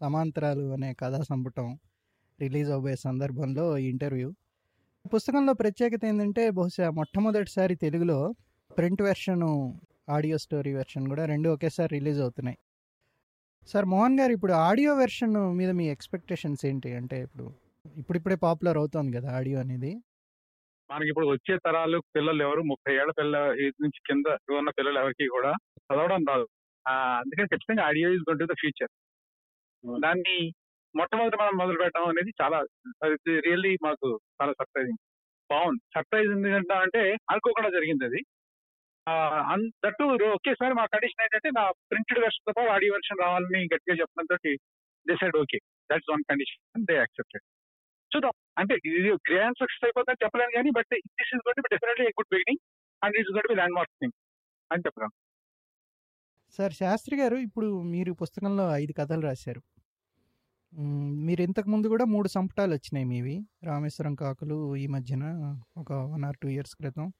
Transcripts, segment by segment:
సమాంతరాలు అనే కథా సంపుటం రిలీజ్ అవ్వే సందర్భంలో ఈ ఇంటర్వ్యూ. పుస్తకంలో ప్రత్యేకత ఏంటంటే బహుశా మొట్టమొదటిసారి తెలుగులో print version audio story version కూడా రెండు ఒకేసారి రిలీజ్ అవుతున్నాయి. సార్ మోహన్ గారు ఇప్పుడు ఆడియో వెర్షన్ మీద మీ ఎక్స్పెక్టేషన్స్ ఏంటి? అంటే ఇప్పుడు ఇప్పుడిప్పుడే పాపులర్ అవుతుంది కదా ఆడియో అనేది. మనకి ఇప్పుడు వచ్చే తరాలు పిల్లలు ఎవరు? ముప్పై ఏళ్ళ పిల్ల నుంచి కింద ఉన్న పిల్లలు ఎవరికి కూడా చదవడం రాదు. అందుకని ఖచ్చితంగా audio is gonna the future. దాన్ని మొట్టమొదటి మనం మొదలు పెట్టడం అనేది చాలా రియల్లీ మాకు చాలా సర్ప్రైజింగ్ బాగుంది. సర్ప్రైజ్ ఎందుకంటే అంటే అనుకోకుండా జరిగింది అది దట్టు ఒకేసారి మా కండిషన్ ఏంటంటే నా ప్రింటెడ్ వెర్షన్తో ఆడియో వెర్షన్ రావాలని గట్టిగా చెప్పడంతో decide okay that's one condition they accepted చూద్దాం. అంటే ఇది గ్రాండ్ సక్సెస్ అయిపోతుందని చెప్పలేను కానీ but this is gotta definitely good beginning and it's gotta be landmark thing అని చెప్పగలను సార్ శాస్త్రి గారు ఇప్పుడు మీరు పుస్తకంలో ఐదు కథలు రాశారు. మీరు ఇంతకు ముందు కూడా మూడు సంపుటాలు వచ్చినాయి మీవి. రామేశ్వరం కాకులు ఈ మధ్యన ఒక వన్ ఆర్ టూ ఇయర్స్ క్రితం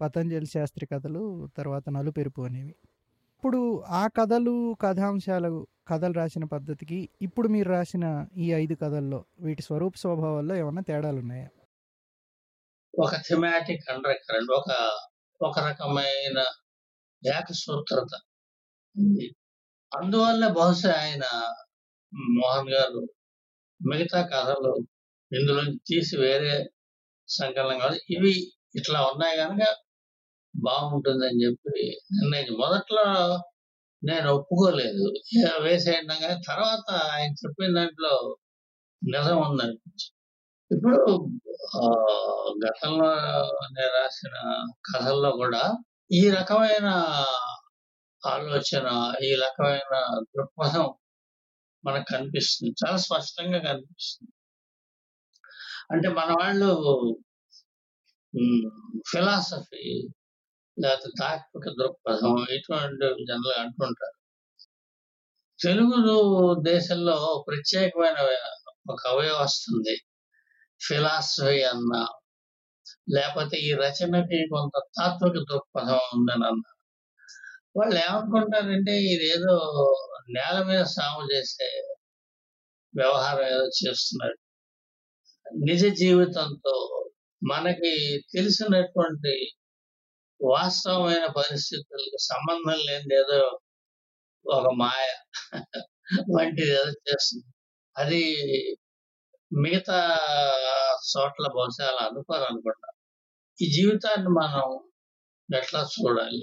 పతంజలి శాస్త్రి కథలు తర్వాత నలుపెరుపు అనేవి. ఇప్పుడు ఆ కథలు కథాంశాలు కథలు రాసిన పద్ధతికి ఇప్పుడు మీరు రాసిన ఈ ఐదు కథల్లో వీటి స్వరూప స్వభావాల్లో ఏమైనా తేడాలు ఉన్నాయా ఒక థిమాటిక్ అండర్ కరెంట్ ఒక ఒక రకమైన ఏకసూత్రత ఉంది. అందువల్ల బహుశా ఆయన మోహన్ గారు మిగతా కథలు ఇందులో తీసి వేరే సంకలనం కాదు. ఇవి ఇట్లా ఉన్నాయి కనుక బాగుంటుందని చెప్పి నిర్ణయించి మొదట్లో నేను ఒప్పుకోలేదు. వేసేయండి కానీ తర్వాత ఆయన చెప్పిన దాంట్లో నిజం ఉందనిపించింది. ఇప్పుడు గతంలో నేను రాసిన కథల్లో కూడా ఈ రకమైన ఆలోచన ఈ రకమైన దృక్పథం మనకు కనిపిస్తుంది. చాలా స్పష్టంగా కనిపిస్తుంది. అంటే మన వాళ్ళు ఫిలాసఫీ లేకపోతే తాత్విక దృక్పథం ఇటువంటి జనరల్ అంటుంటారు. తెలుగు దేశంలో ప్రత్యేకమైన ఒక అవయవం వస్తుంది. ఫిలాసఫీ అన్న లేకపోతే ఈ రచనకి కొంత తాత్విక దృక్పథం ఉందని అన్న. వాళ్ళు ఏమనుకుంటారంటే ఇదేదో నేల మీద సాము చేసే వ్యవహారం ఏదో చేస్తున్నారు. నిజ జీవితంతో మనకి తెలిసినటువంటి వాస్తవమైన పరిస్థితులకు సంబంధం లేనిది ఏదో ఒక మాయ వంటిది ఏదో చేస్తుంది. అది మిగతా చోట్ల బహుశా అలా అనుకోరు అనుకుంటా ఈ జీవితాన్ని మనం ఎట్లా చూడాలి?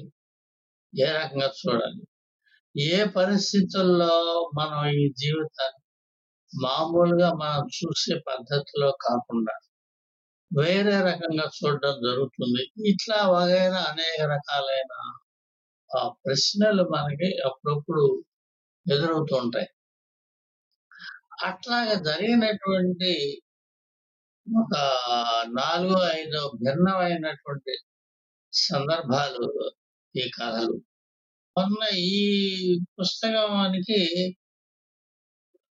ఏ రకంగా చూడాలి? ఏ పరిస్థితుల్లో మనం ఈ జీవితాన్ని మామూలుగా మనం చూసే పద్ధతిలో కాకుండా వేరే రకంగా చూడడం జరుగుతుంది? ఇట్లా వగైరా అనేక రకాలైన ఆ ప్రశ్నలు మనకి అప్పుడప్పుడు ఎదురవుతుంటాయి అట్లాగా జరిగినటువంటి ఒక నాలుగు ఐదు భిన్నమైనటువంటి సందర్భాలు ఈ కథలు. మొన్న ఈ పుస్తకానికి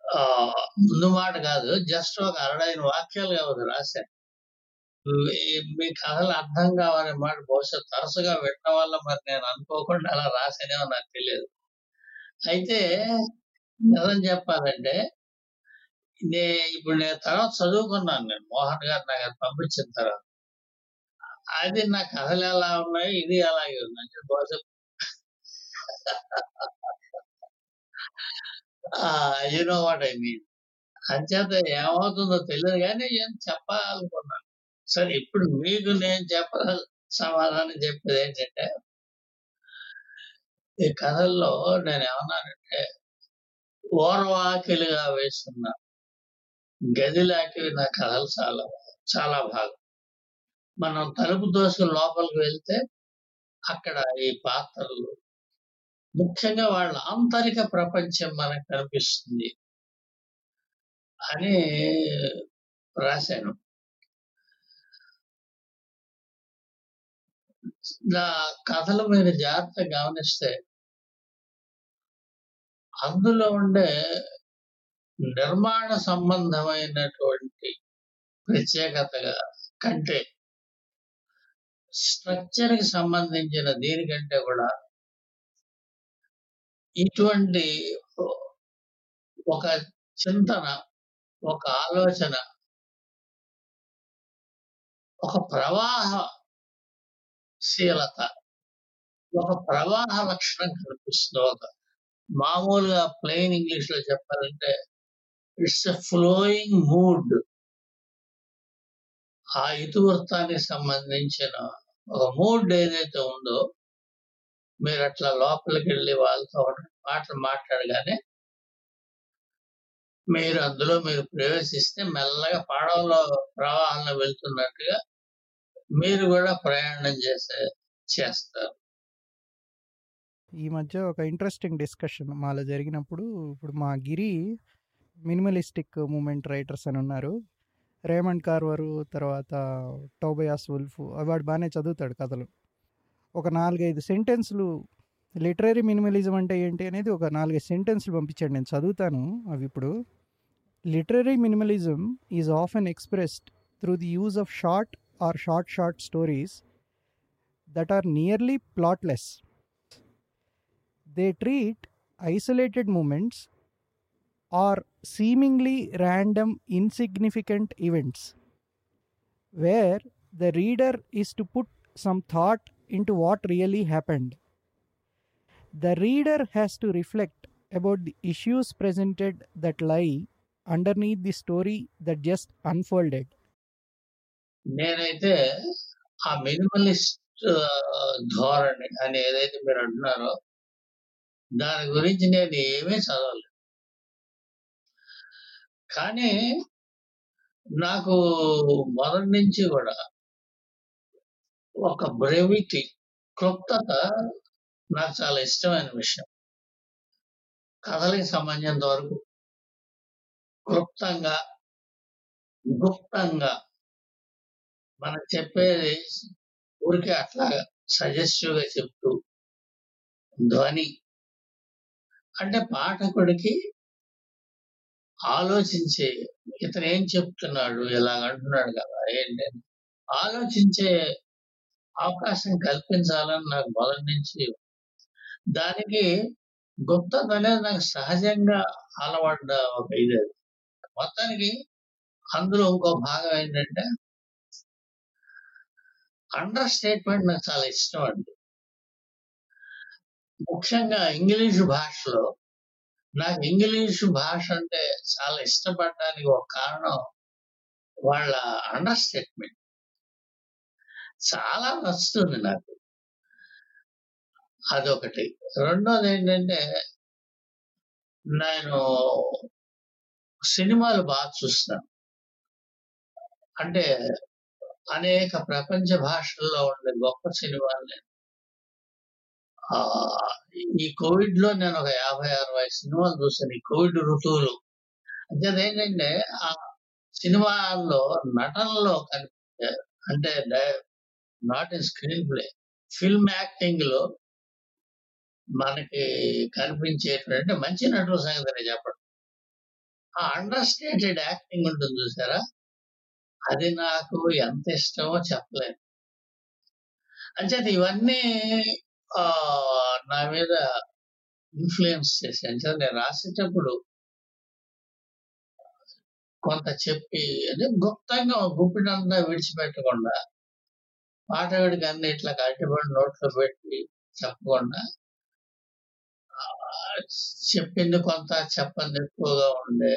ఆ ముందు మాట కాదు జస్ట్ ఒక అరడైన వాక్యాలు ఒకటి రాశాను మీ- కథలు అర్థం కావనే మాట బహుశా తరచుగా వినడం వల్ల మరి నేను అనుకోకుండా అలా రాశానేమో నాకు తెలియదు. అయితే నిజం చెప్పాలంటే నే ఇప్పుడు నేను తర్వాత చదువుకున్నాను నేను మోహన్ గారు నాకు పంపించిన తర్వాత. అది నా కథలు ఎలా ఉన్నాయి ఇది అలాగే ఉంది. అంటే బహుశా యు వాట్ ఐ మీన్ అంచేత ఏమవుతుందో తెలియదు కానీ నేను చెప్పాలనుకున్నాను. సరే ఇప్పుడు మీకు నేను చెప్ప సమాధానం చెప్పేది ఏంటంటే ఈ కథల్లో నేను ఏమన్నానంటే ఓర్వాకిలుగా వేస్తున్నా గదిలాకి నా కథలు చాలా చాలా భాగం మనం తలుపు దోసుకుని లోపలికి వెళ్తే అక్కడ ఈ పాత్రలు ముఖ్యంగా వాళ్ళ ఆంతరిక ప్రపంచం మనకు కనిపిస్తుంది అని రాశాను. నా కథలు మీరు జాగ్రత్తగా గమనిస్తే అందులో ఉండే నిర్మాణ సంబంధమైనటువంటి ప్రత్యేకతగా కంటే స్ట్రక్చర్కి సంబంధించిన దీనికంటే కూడా ఇటువంటి ఒక చింతన ఒక ఆలోచన ఒక ప్రవాహశీలత ఒక ప్రవాహ లక్షణం కనిపిస్తుంది. ఒక మామూలుగా ప్లెయిన్ ఇంగ్లీష్లో చెప్పాలంటే ఇట్స్ ఎ ఫ్లోయింగ్ మూడ్ ఆ ఇతివృత్తానికి సంబంధించిన ఒక మూడ్ ఏదైతే ఉందో మీరు అట్లా లోపలికి వెళ్ళి వాళ్ళతో మాటలు మాట్లాడగానే మీరు అందులో మీరు ప్రవేశిస్తే మెల్లగా పడవలో ప్రవాహంలో వెళ్తున్నట్టుగా మీరు కూడా ప్రయాణం చేసే చేస్తారు. ఈ మధ్య ఒక ఇంట్రెస్టింగ్ డిస్కషన్ మాలో జరిగినప్పుడు ఇప్పుడు మా గిరి మినిమలిస్టిక్ మూమెంట్ రైటర్స్ అని ఉన్నారు. రేమండ్ కార్వరు తర్వాత టోబయాస్ ఉల్ఫ్ వాడు బాగానే చదువుతాడు కథలు. ఒక నాలుగైదు సెంటెన్స్లు లిటరరీ మినిమలిజం అంటే ఏంటి అనేది ఒక నాలుగైదు సెంటెన్స్లు పంపించాడు. నేను చదువుతాను అవి ఇప్పుడు. Literary minimalism is often expressed through the use of short or short short stories that are nearly plotless. They treat isolated moments or seemingly random insignificant events where the reader is to put some thought into what really happened the reader has to reflect about the issues presented that lie underneath the story that just unfolded నేనైతే ఆ minimalist ధోరణి అని ఏదైతే మీరు అంటున్నారో దాని గురించి నేను ఏమీ చదవలేదు కానీ నాకు మొదటి నుంచి కూడా ఒక బ్రెవిటీ క్లుప్తత నాకు చాలా ఇష్టమైన విషయం. కథలకి సంబంధించినంత వరకు క్లుప్తంగా గుప్తంగా మనం చెప్పేది ఊరికే అట్లా సజెస్టివ్గా చెప్తూ ధ్వని అంటే పాఠకుడికి ఆలోచించే ఇతను ఏం చెప్తున్నాడు ఇలా అంటున్నాడు కదా ఏంటి? ఆలోచించే అవకాశం కల్పించాలని నాకు మొదటి నుంచి దానికి గుప్తత అనేది నాకు సహజంగా అలవడ్డ ఒక ఇది మొత్తానికి అందులో ఇంకో భాగం ఏంటంటే అండర్ స్టేట్మెంట్ నాకు చాలా ఇష్టం అండి. ముఖ్యంగా ఇంగ్లీష్ భాషలో నాకు ఇంగ్లీష్ భాష అంటే చాలా ఇష్టపడడానికి ఒక కారణం వాళ్ళ అండర్ స్టేట్మెంట్ చాలా నచ్చుతుంది నాకు. అదొకటి. రెండోది ఏంటంటే నేను సినిమాలు బాగా చూస్తాను. అంటే అనేక ప్రపంచ భాషల్లో ఉండే గొప్ప సినిమాలు నేను ఈ కోవిడ్లో నేను ఒక యాభై అరవై సినిమాలు చూసాను ఈ కోవిడ్ ఋతువులు. అంటే ఏంటంటే ఆ సినిమాల్లో నటనలో కనిపించే అంటే not in screen play film యాక్టింగ్లో మనకి కనిపించేటువంటి మంచి నటుల సంగతి చెప్పడం. ఆ అండర్ స్టేటెడ్ యాక్టింగ్ ఉంటుంది చూసారా? అది నాకు ఎంత ఇష్టమో చెప్పలేను. అంటే ఇవన్నీ నా మీద ఇన్ఫ్లుయెన్స్ చేశాయి. నేను రాసేటప్పుడు కొంత చెప్పి అంటే గుప్తంగా గుప్పినంతా విడిచిపెట్టకుండా పాటగాడికి అన్ని ఇట్లా కట్టుబడి నోట్లో పెట్టి చెప్పకుండా చెప్పింది కొంత చెప్పంది ఎక్కువగా ఉండే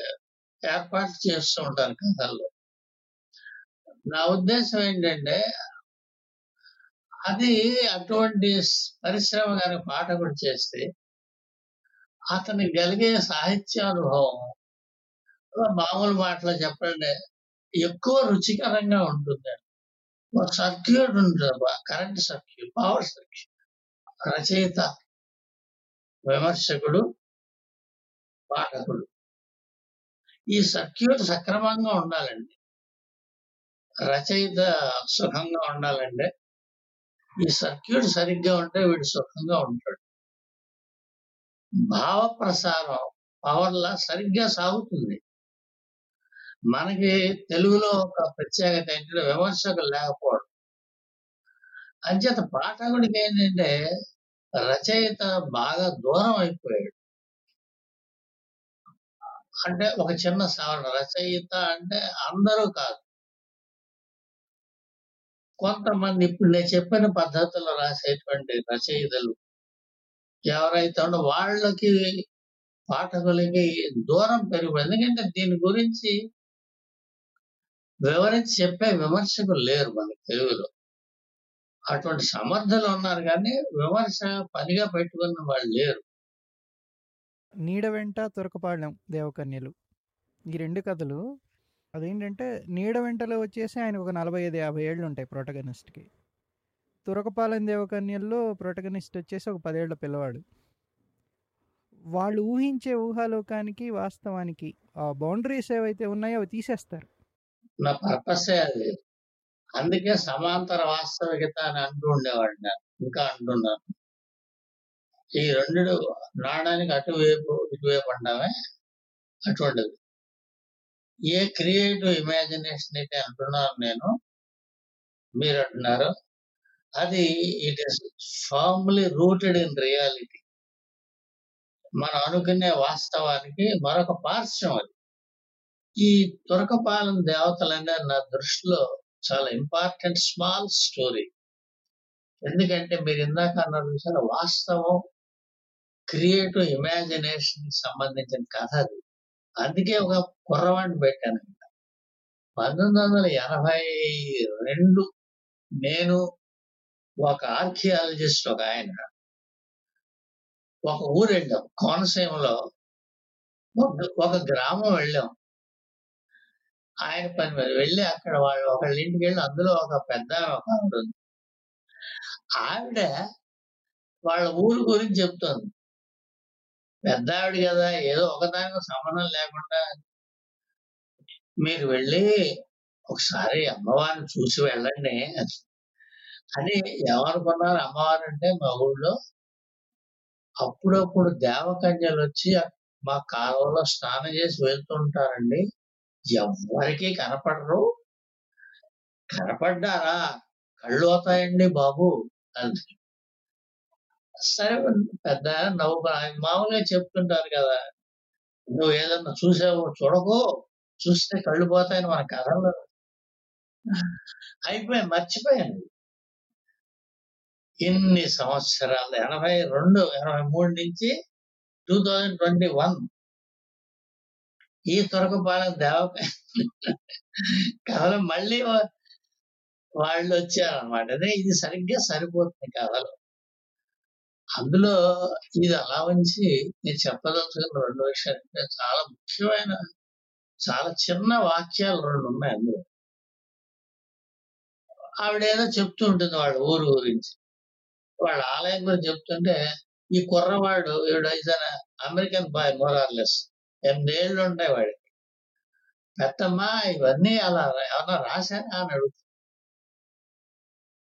ఏర్పాటు చేస్తూ ఉంటాను కథల్లో. నా ఉద్దేశం ఏంటంటే అది అటువంటి పరిశ్రమ కానీ పాఠకుడు చేస్తే అతనికి కలిగే సాహిత్యానుభవం మామూలు మాటలో చెప్పండి ఎక్కువ రుచికరంగా ఉంటుంది ఒక సర్క్యూట్ ఉంటుంది కరెంట్ సర్క్యూట్ పవర్ సర్క్యూట్. రచయిత విమర్శకుడు పాఠకుడు. ఈ సర్క్యూట్ సక్రమంగా ఉండాలండి. రచయిత సుఖంగా ఉండాలంటే ఈ సర్క్యూట్ సరిగ్గా ఉంటే వీడు సుఖంగా ఉంటాడు. భావ ప్రసారం పవర్లా సరిగ్గా సాగుతుంది. మనకి తెలుగులో ఒక ప్రత్యేకత ఏంటంటే విమర్శకులు లేకపోవడం. అంచేత పాఠకుడికి ఏంటంటే రచయిత బాగా దూరం అయిపోయాడు. అంటే ఒక చిన్న సవరణ రచయిత అంటే అందరూ కాదు. కొంతమంది ఇప్పుడు నేను చెప్పిన పద్ధతిలో రాసేటువంటి రచయితలు ఎవరైతే ఉండో వాళ్ళకి పాఠకులకి దూరం పెరిగిపోయింది. ఎందుకంటే దీని గురించి వివరించి చెప్పే విమర్శకులు లేరు మన తెలుగులో. అటువంటి సమర్థులు ఉన్నారు కానీ విమర్శ పనిగా పెట్టుకున్న వాళ్ళు లేరు. నీడ వెంట తురకపాళెం దేవకన్యలు. ఈ రెండు కథలు అదేంటంటే నీడ వెంటలో వచ్చేసి ఆయన ఒక నలభై ఐదు యాభై ఏళ్ళు ఉంటాయి ప్రొటగనిస్ట్కి. తురకపాలెం దేవకన్యల్లో ప్రొటగనిస్ట్ వచ్చేసి ఒక పదేళ్ళ పిల్లవాడు. వాళ్ళు ఊహించే ఊహాలోకానికి వాస్తవానికి ఆ బౌండరీస్ ఏవైతే ఉన్నాయో అవి తీసేస్తారు. నా పర్పసే అది. అందుకే సమాంతర వాస్తవికత అని అంటూ ఉండేవాడిని నేను ఇంకా అంటున్నాను ఈ రెండు నాణానికి అటువైపు ఇటువైపు అంటామే అటువంటిది. ఏ క్రియేటివ్ ఇమాజినేషన్ అయితే అంటున్నారు నేను మీరు అంటున్నారు అది it is firmly rooted in reality మనం అనుకునే వాస్తవానికి మరొక పార్శ్వం అది. ఈ తురకపాలెం దేవతలనే నా దృష్టిలో చాలా ఇంపార్టెంట్ స్మాల్ స్టోరీ ఎందుకంటే మీరు ఇందాక అన్నారు చూసారు వాస్తవం క్రియేటివ్ ఇమాజినేషన్ సంబంధించిన కథ అది. అందుకే ఒక కుర్రవాడిని పెట్టాను. పంతొమ్మిది వందల ఎనభై రెండు నేను ఒక ఆర్కియాలజిస్ట్ ఒక ఆయన. ఒక ఊరు వెళ్ళాం. కోనసీమలో ఒక- ఒక గ్రామం వెళ్ళాం. ఆయన పని మీద వెళ్ళి అక్కడ వాళ్ళు ఒకళ్ళ ఇంటికి వెళ్ళి అందులో ఒక పెద్ద ఒక ఆవిడ ఉంది. ఆవిడ వాళ్ళ ఊరు గురించి చెప్తుంది. పెద్ద ఆవిడ కదా ఏదో ఒకదానికి సంబంధం లేకుండా. మీరు వెళ్ళి ఒకసారి అమ్మవారిని చూసి వెళ్ళండి. అని ఎవరుకున్నారు అమ్మవారు అంటే మా ఊళ్ళో అప్పుడప్పుడు దేవకన్యలు వచ్చి మా కాలువలో స్నానం చేసి వెళ్తుంటారండి ఎవరికీ కనపడరు. కనపడ్డారా? కళ్ళు అవుతాయండి బాబు. అంది. సరే పెద్ద నవ్వు మామూలుగా చెప్తుంటారు కదా నువ్వు ఏదన్నా చూసావు చూడకు చూస్తే కళ్ళు పోతాయని మన కథల్లో అయిపోయాను మర్చిపోయాను. ఇన్ని సంవత్సరాలు ఎనభై రెండు ఎనభై మూడు నుంచి టూ థౌజండ్ ట్వంటీ వన్ ఈ తురకపాలెం దేవ కథలు మళ్ళీ వాళ్ళు వచ్చారనమాట అదే ఇది సరిగ్గా సరిపోతుంది కథలు. అందులో ఇది అలా ఉంచి నేను చెప్పదలుచుకున్న రెండు విషయాలు అంటే చాలా ముఖ్యమైన చాలా చిన్న వాక్యాలు రెండు ఉన్నాయి అందులో. ఆవిడ ఏదో చెప్తూ ఉంటుంది వాళ్ళ ఊరు గురించి. వాళ్ళ ఆలయం గురించి చెప్తుంటే ఈ కుర్రవాడు ఈవిడ అమెరికన్ బాయ్ మోరార్లెస్ ఎనిమిదేళ్ళు ఉంటాయి వాడికి. పెద్దమ్మా ఇవన్నీ అలా ఏమన్నా రాశానా అని అడుగుతుంది.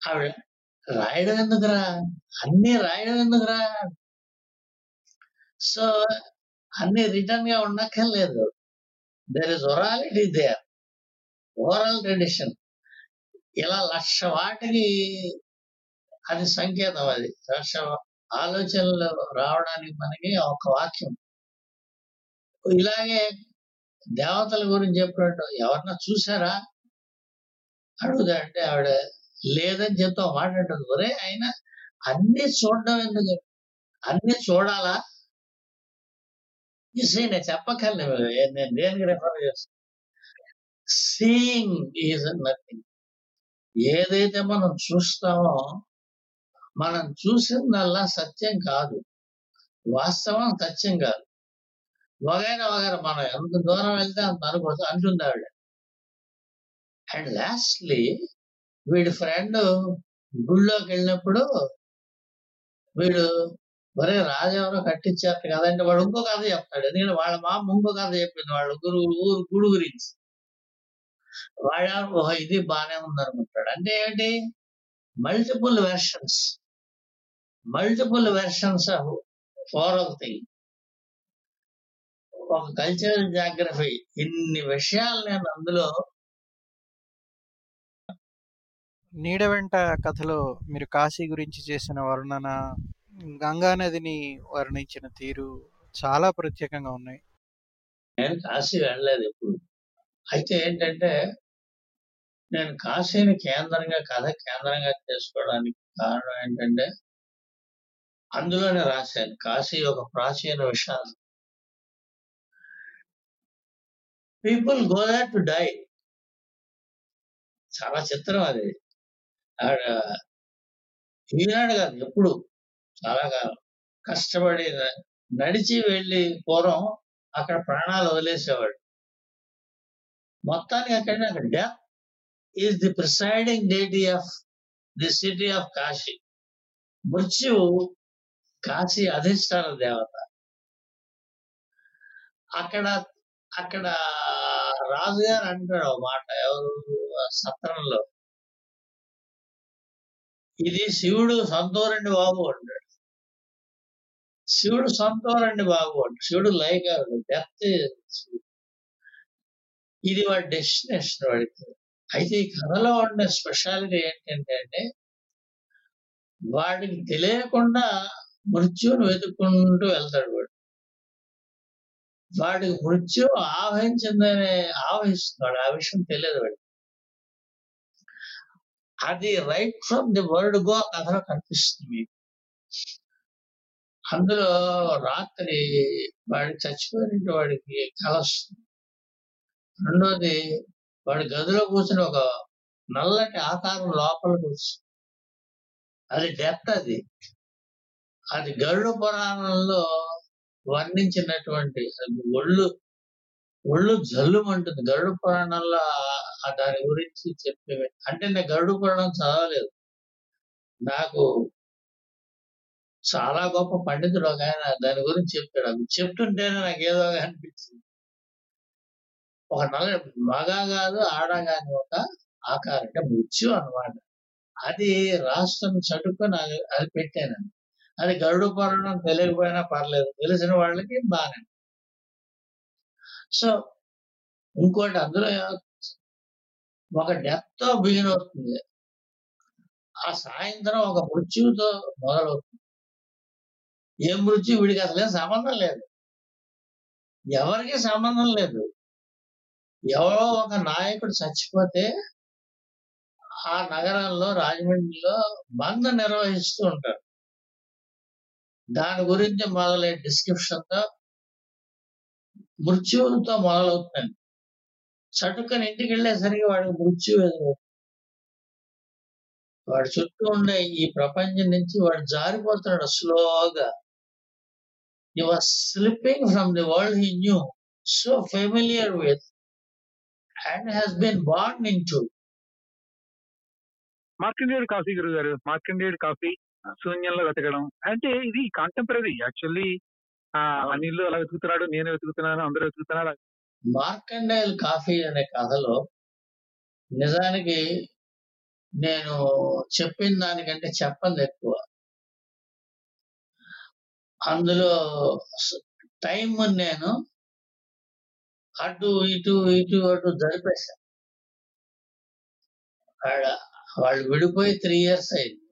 ఆవిడ రాయడం ఎందుకురా అన్ని రాయడం ఎందుకురా సో అన్ని రిటర్న్గా ఉండక్కర్లేదు. There is orality there oral tradition ఇలా లక్ష వాటికి అది సంకేతం అది. లక్ష ఆలోచనలు రావడానికి మనకి ఒక వాక్యం. ఇలాగే దేవతల గురించి చెప్పినట్టు ఎవరన్నా చూసారా? అడుగుదా అంటే ఆవిడ లేదని చెప్తా ఒక మాట అంటుంది ఒరే అయినా అన్ని చూడడం ఎందుకు? అన్ని చూడాలా? ఇసే నేను చెప్పక్కర్లేదు నేను దేనికి రెఫర్ చేస్తాను సీయింగ్ ఈజ్ నథింగ్ ఏదైతే మనం చూస్తామో మనం చూసిందల్లా సత్యం కాదు. వాస్తవం సత్యం కాదు. వగైరా వగైరా మనం ఎంత దూరం వెళ్తే అంత అనుకోవచ్చు అంటుంది ఆవిడ. అండ్ లాస్ట్లీ వీడి ఫ్రెండ్ గుళ్ళోకి వెళ్ళినప్పుడు వీడు మరే రాజెవరో కట్టించారు కదంటే వాడు ఇంకో కథ చెప్తాడు. ఎందుకంటే వాళ్ళ మామ ఇంకో కథ చెప్పింది వాళ్ళ గురువు ఊరు గుడి గురించి. వాళ్ళ ఓహో ఇది బాగానే ఉందనుకుంటాడు. అంటే ఏంటి? Multiple versions multiple versions of oral thing ఒక కల్చరల్ జాగ్రఫీ ఇన్ని విషయాలు నేను అందులో నీడ వెంట కథలో మీరు కాశీ గురించి చేసిన వర్ణన గంగా నదిని వర్ణించిన తీరు చాలా ప్రత్యేకంగా ఉన్నాయి. నేను కాశీ వెళ్ళలేదు ఎప్పుడు. అయితే ఏంటంటే నేను కాశీని కేంద్రంగా కథ కేంద్రంగా చేసుకోవడానికి కారణం ఏంటంటే అందులోనే రాశాను కాశీ ఒక ప్రాచీన విషాదం. People go there to die చాలా చిత్రం అది. ఆడ ఈనాడు కాదు ఎప్పుడు చాలా కాలం. కష్టపడి నడిచి వెళ్ళి పూర్వం అక్కడ ప్రాణాలు వదిలేసేవాడు. మొత్తానికి అక్కడ అక్కడ death is the presiding deity of the city of Kashi. మృత్యువు కాశీ అధిష్టాన దేవత. అక్కడ అక్కడ రాజుగారు అంటాడు మాట ఎవరు సత్రంలో. ఇది శివుడు సంతోరండి బాబు అంటాడు. శివుడు సంతోరండి బాబు అంటాడు. శివుడు లయకారుడు డెత్ ఇది వాడి డెస్టినేషన్ వాడికి అయితే ఈ కథలో ఉండే స్పెషాలిటీ ఏంటంటే అంటే వాడికి తెలియకుండా మృత్యువును వెతుక్కుంటూ వెళ్తాడు వాడు. వాడికి మృత్యు ఆవహించిందనే ఆవహిస్తున్నాడు. ఆ విషయం తెలియదు వాడికి. అది right from the word go కథలో కనిపిస్తుంది. మీకు అందులో రాత్రి వాడి చచ్చిపోయిన వాడికి కల వస్తుంది. రెండోది వాడి గదిలో కూర్చుని ఒక నల్లటి ఆకారం లోపల కూర్చుంది. అది డెత్ అది. అది గరుడ పురాణంలో వర్ణించినటువంటి అది ఒళ్ళు ఒళ్ళు జల్లుమంటుంది. గరుడ పురాణంలో ఆ- దాని గురించి చెప్పే అంటే నేను గరుడు పురాణం చదవలేదు. నాకు చాలా గొప్ప పండితుడు ఒక ఆయన దాని గురించి చెప్పాడు. అది చెప్తుంటేనే నాకు ఏదో అనిపించింది. ఒక నల్ల మగ కాదు ఆడ కాని ఒక ఆకారం అంటే మృత్యు అన్నమాట. అది రాష్ట్రం చటుకొని అది అది పెట్టాను అది గరుడు పురాణం తెలియకపోయినా పర్లేదు. తెలిసిన వాళ్ళకి బాగానే సో ఇంకోటి అందులో ఒక డెత్తో బిగిన్ అవుతుంది ఆ సాయంత్రం ఒక మృత్యువుతో మొదలవుతుంది. ఏ మృత్యు వీడికి అసలే సంబంధం లేదు. ఎవరికి సంబంధం లేదు. ఎవరో ఒక నాయకుడు చచ్చిపోతే ఆ నగరంలో రాజమండ్రిలో బంద్ నిర్వహిస్తూ ఉంటారు. దాని గురించి మొదలై డిస్క్రిప్షన్తో మృత్యువుతో మొదలవుతుంది చటుక్కని ఇంటికి వెళ్ళేసరికి వాడికి మృత్యు ఎదురు వాడి చుట్టూ ఉండే ఈ ప్రపంచం నుంచి వాడు జారిపోతున్నాడు స్లోగా. You are slipping from the world he knew so familiar with and has been been in to మార్కండేయుడు కాఫీ గురువు గారు మార్కండేయుడు కాఫీ శూన్యంలో వెతకడం. అంటే ఇది కాంటెంపరీ యాక్చువల్లీ అనిల్ అలా వెతుకుతున్నాడు నేను వెతుకుతున్నాను అందరూ వెతుకుతున్నారు. మార్కండైల్ కాఫీ అనే కథలో నిజానికి నేను చెప్పిన దానికంటే చెప్పంది ఎక్కువ. అందులో టైం నేను అటు ఇటు ఇటు అటు జరిపేశాను వాళ్ళు విడిపోయి త్రీ ఇయర్స్ అయింది.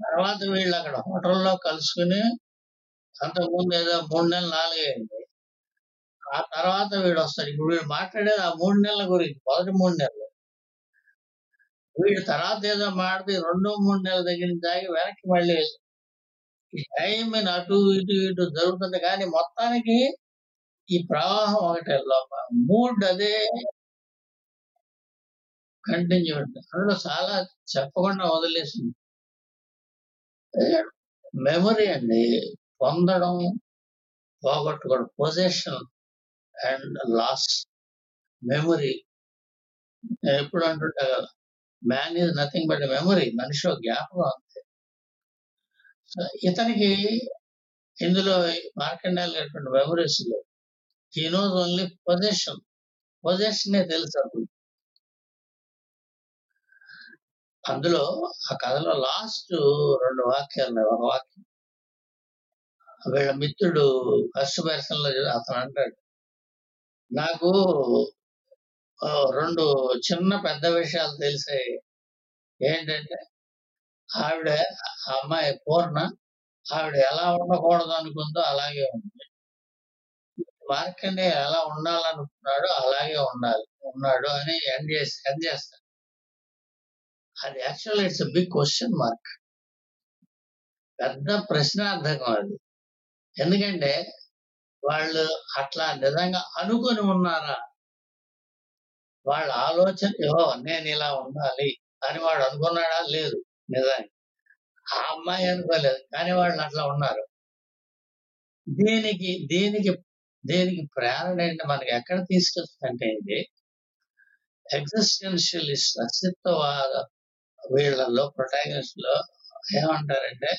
తర్వాత వీళ్ళు అక్కడ హోటల్లో కలుసుకుని అంతకుముందు ఏదో మూడు నెలలు నాలుగు అయింది ఆ తర్వాత వీడు వస్తాడు ఇప్పుడు వీడు మాట్లాడేది ఆ మూడు నెలల గురించి మొదటి మూడు నెలలు. వీడు తర్వాత ఏదో మాట్లాడి రెండో మూడు నెలల దగ్గర నుంచి దాగి వెనక్కి మళ్ళీ ఈ టైం అటు ఇటు ఇటు జరుగుతుంది. కానీ మొత్తానికి ఈ ప్రవాహం ఒకటే లోపల మూడ్ అదే కంటిన్యూ అందులో చాలా చెప్పకుండా వదిలేసింది. మెమరీ అండి. పొందడం పోగొట్టుకోవడం పొజిషన్ అండ్ లాస్ మెమరీ. నేను ఎప్పుడు అంటుంటా కదా man is nothing but memory మనిషి ఒక జ్ఞాపకం అంతే. ఇతనికి ఇందులో మార్కండాల్ గారి మెమరీస్లో హీ నోస్ ఓన్లీ పొజిషన్. పొజిషనే తెలుసు అప్పుడు. అందులో ఆ కథలో లాస్ట్ రెండు వాక్యాలు ఉన్నాయి. ఒక వాక్యం వీళ్ళ మిత్రుడు ఫస్ట్ పర్సన్లో అతను అంటాడు నాకు రెండు చిన్న పెద్ద విషయాలు తెలిసాయి. ఏంటంటే ఆవిడ అమ్మాయి పూర్ణ ఆవిడ ఎలా ఉండకూడదు అనుకుందో అలాగే ఉంది. మార్కండేయ ఎలా ఉండాలనుకున్నాడో అలాగే ఉండాలి ఉన్నాడు అని ఎండ్ చేసి ఎండ్ చేస్తాను అది actual it's big question mark పెద్ద ప్రశ్నార్థకం అది. ఎందుకంటే వాళ్ళు అట్లా నిజంగా అనుకొని ఉన్నారా? వాళ్ళ ఆలోచన ఏవో నేను ఇలా ఉండాలి. అని వాడు అనుకున్నాడా? లేదు నిజంగా. ఆ అమ్మాయి అనుకోలేదు కానీ వాళ్ళు అట్లా ఉన్నారు. దీనికి దీనికి దీనికి ప్రేరణ ఏంటి? మనకి ఎక్కడ తీసుకొస్తుందంటే ఇది ఎగ్జిస్టెన్షియలిస్ట్ అస్తిత్వవాద వీళ్ళల్లో ప్రొటాగనిస్ట్లో ఏమంటారంటే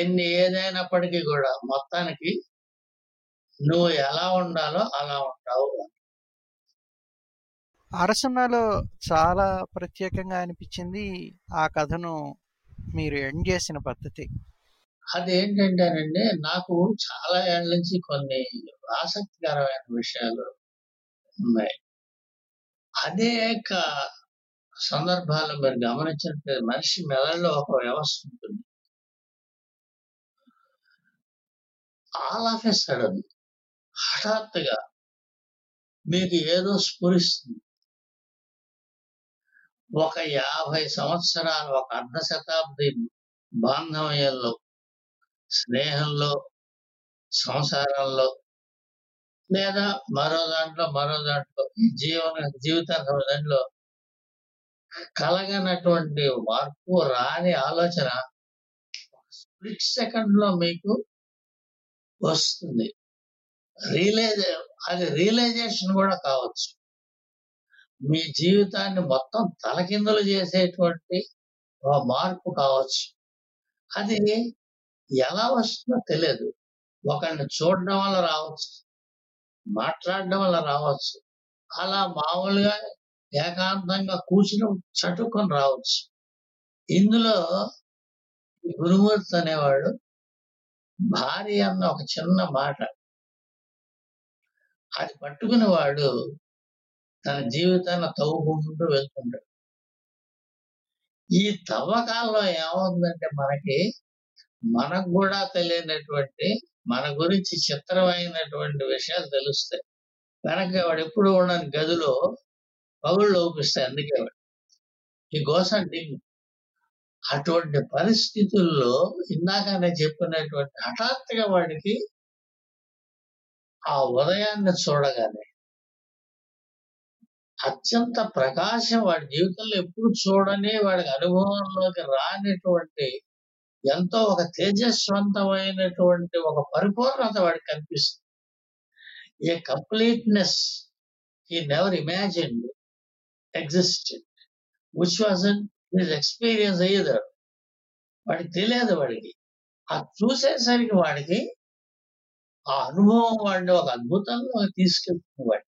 ఎన్ని ఏదైనప్పటికీ కూడా మొత్తానికి నువ్వు ఎలా ఉండాలో అలా ఉంటావు అరసన్నలో చాలా ప్రత్యేకంగా అనిపించింది ఆ కథను మీరు ఎండ్ చేసిన పద్ధతి. అదేంటంటేనండి నాకు చాలా ఏళ్ళ నుంచి కొన్ని ఆసక్తికరమైన విషయాలు ఉన్నాయి. అనేక సందర్భాల్లో మీరు గమనించినట్టు మనిషి మెదడులో ఒక వ్యవస్థ ఉంటుంది. ఆల్ ఆఫ్ ఎ సడన్ హఠాత్తుగా మీకు ఏదో స్ఫురిస్తుంది. ఒక యాభై సంవత్సరాలు ఒక అర్ధ శతాబ్ది బాంధవ్యంలో స్నేహంలో సంసారంలో లేదా మరో దాంట్లో మరో దాంట్లో జీవన జీవితాంతం దాంట్లో కలగనటువంటి మార్పు రాని ఆలోచన స్ప్లిట్ సెకండ్లో మీకు వస్తుంది. రియలైజ్ అది రియలైజేషన్ కూడా కావచ్చు. మీ జీవితాన్ని మొత్తం తలకిందులు చేసేటువంటి ఒక మార్పు కావచ్చు. అది ఎలా వస్తుందో తెలియదు. ఒకరిని చూడడం వల్ల రావచ్చు. మాట్లాడడం వల్ల రావచ్చు. అలా మామూలుగా ఏకాంతంగా కూర్చుని చటుకొని రావచ్చు. ఇందులో గురుమూర్తి అనేవాడు భార్య అన్న ఒక చిన్న మాట అది పట్టుకుని వాడు తన జీవితాన్ని తవ్వుకుంటూ వెళ్తుంటాడు. ఈ తవ్వకాల్లో ఏమవుతుందంటే మనకి మనకు కూడా తెలియనటువంటి మన గురించి చిత్రమైనటువంటి విషయాలు తెలుస్తాయి. వెనక వాడు ఎప్పుడు ఉండని గదిలో పగుళ్ళు లోపిస్తాయి అందుకే వాడు. ఈ గోసం డింగ్. అటువంటి పరిస్థితుల్లో ఇందాక నేను చెప్పినటువంటి హఠాత్తుగా వాడికి ఆ ఉదయాన్ని చూడగానే అత్యంత ప్రకాశం వాడి జీవితంలో ఎప్పుడు చూడని వాడికి అనుభవంలోకి రానిటువంటి ఎంతో ఒక తేజస్వంతమైనటువంటి ఒక పరిపూర్ణత వాడికి కనిపిస్తుంది. A completeness he never imagined existed. Which was his experience అయ్యేదాడు. వాడికి తెలియదు వాడికి. అది చూసేసరికి వాడికి ఆ అనుభవం వాడిని ఒక అద్భుతంగా తీసుకెళ్తుంది వాడు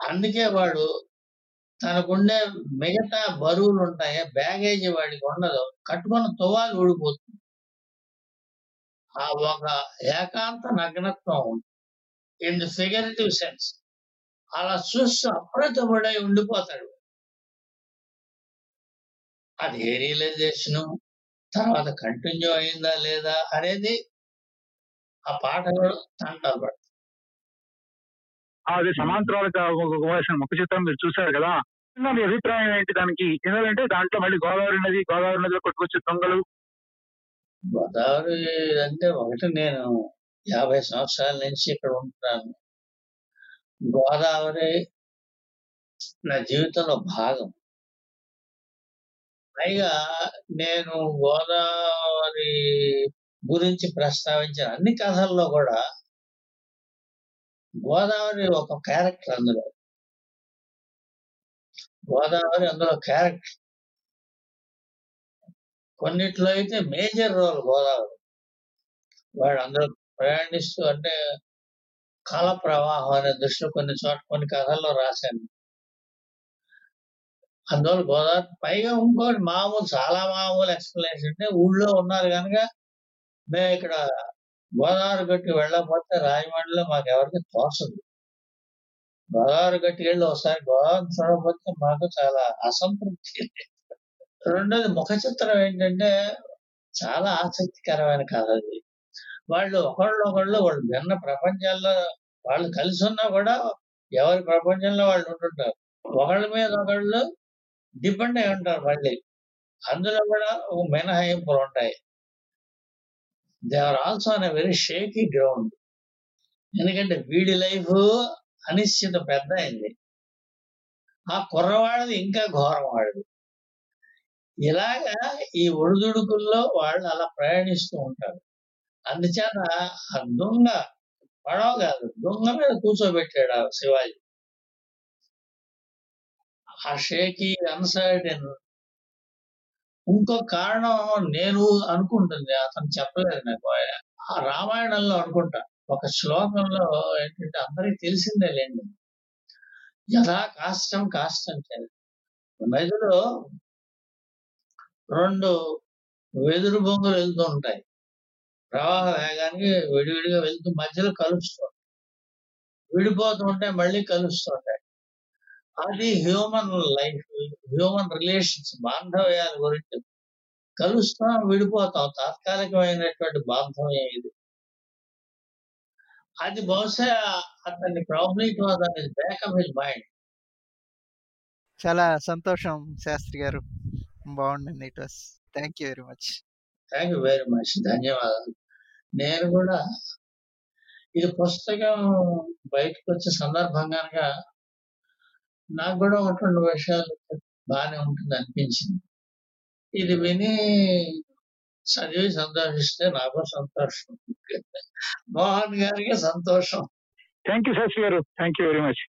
అందుకే వాడు తనకుండే మిగతా బరువులు ఉంటాయి బ్యాగేజీ వాడికి ఉండదు కట్టుకున్న తువాలు ఊడిపోతుంది. ఆ ఒక ఏకాంత నగ్నత్వం ఇన్ ది ఫిగరేటివ్ సెన్స్ అలా చూస్తూ అప్రతముడై ఉండిపోతాడు. అది ఏ రియలైజేషను? తర్వాత కంటిన్యూ అయిందా లేదా అనేది ఆ పాట కూడా పడుతుంది అది సమాంతరాల ముఖ చిత్రం మీరు చూశారు కదా? మీ అభిప్రాయం ఏంటి దానికి? ఎందుకంటే దాంట్లో మళ్ళీ గోదావరి నది గోదావరి నదిలో కొట్టుకొచ్చే దొంగలు. గోదావరి అంటే ఒకటి నేను యాభై సంవత్సరాల నుంచి ఇక్కడ ఉంటున్నాను. గోదావరి నా జీవితంలో భాగం. పైగా నేను గోదావరి గురించి ప్రస్తావించిన అన్ని కథల్లో కూడా గోదావరి ఒక క్యారెక్టర్ అందులో. గోదావరి అందులో క్యారెక్టర్ కొన్నిట్లో అయితే మేజర్ రోల్ గోదావరి. వాడు అందరూ ప్రయాణిస్తూ అంటే కాల ప్రవాహం అనే దృష్టిలో కొన్ని చోట కొన్ని కథల్లో రాశాను. అందువల్ల గోదావరి పైగా ఇంకోటి మామూలు చాలా మామూలు ఎక్స్ప్లెనేషన్ అంటే ఊళ్ళో ఉన్నారు కనుక మేము ఇక్కడ గోదావరి గట్టి వెళ్ళకపోతే రాజమండ్రిలో మాకు ఎవరికి తోచదు. గోదావరి గట్టి వెళ్ళి ఒకసారి గోదావరి చూడకపోతే మాకు చాలా అసంతృప్తి. రెండోది ముఖ చిత్రం ఏంటంటే చాలా ఆసక్తికరమైన కథ అది. వాళ్ళు ఒకళ్ళు ఒకళ్ళు వాళ్ళు భిన్న ప్రపంచాల్లో వాళ్ళు కలిసి ఉన్నా కూడా ఎవరి ప్రపంచంలో వాళ్ళు ఉంటుంటారు. ఒకళ్ళ మీద ఒకళ్ళు డిపెండ్ అయి ఉంటారు మళ్ళీ. అందులో కూడా ఒక మినహాయింపులు ఉంటాయి. They are also on very shaky ground ఎందుకంటే వీడి లైఫ్ అనిశ్చిత పెద్ద అయింది. ఆ కుర్రవాడిది ఇంకా ఘోరం వాడిది ఇలాగా ఈ ఒడిదుడుకుల్లో వాళ్ళు అలా ప్రయాణిస్తూ ఉంటారు. అందుచేత ఆ దొంగ పడవ కాదు దొంగ మీద కూర్చోబెట్టాడు ఆ శివాజీ. ఆ షేకి అన్సర్టన్ ఇంకో కారణం నేను అనుకుంటుంది అతను చెప్పలేదు నాకు. ఆ రామాయణంలో అనుకుంటా ఒక శ్లోకంలో ఏంటంటే అందరికి తెలిసిందే లేండి. యథా కాష్టం కాష్టం చేయాలి నదిలో రెండు వెదురు బొంగులు వెళ్తూ ఉంటాయి. ప్రవాహ వేగానికి విడివిడిగా వెళ్తూ మధ్యలో కలుస్తూ ఉంటాయి. మళ్ళీ కలుస్తుంటాయి అది హ్యూమన్ లైఫ్ హ్యూమన్ రిలేషన్స్ బాంధవ్యాల గురించి కలుస్తాం విడిపోతాం. తాత్కాలికమైనటువంటి బాంధవ్యం ఇది. అది బహుశా అతని problem it was on back of his mind చాలా సంతోషం శాస్త్రి గారు. బాగుండింది it was thank you very much thank you very much ధన్యవాదాలు. నేను కూడా ఇది పుస్తకం బయటకు వచ్చే సందర్భంగా నాకు కూడా ఒకటి రెండు విషయాలు బాగానే ఉంటుంది అనిపించింది. ఇది విని చదివి సంతోషిస్తే నాకు సంతోషం. మోహన్ గారికి సంతోషం. థ్యాంక్ యూ శశి గారు. Thank you very much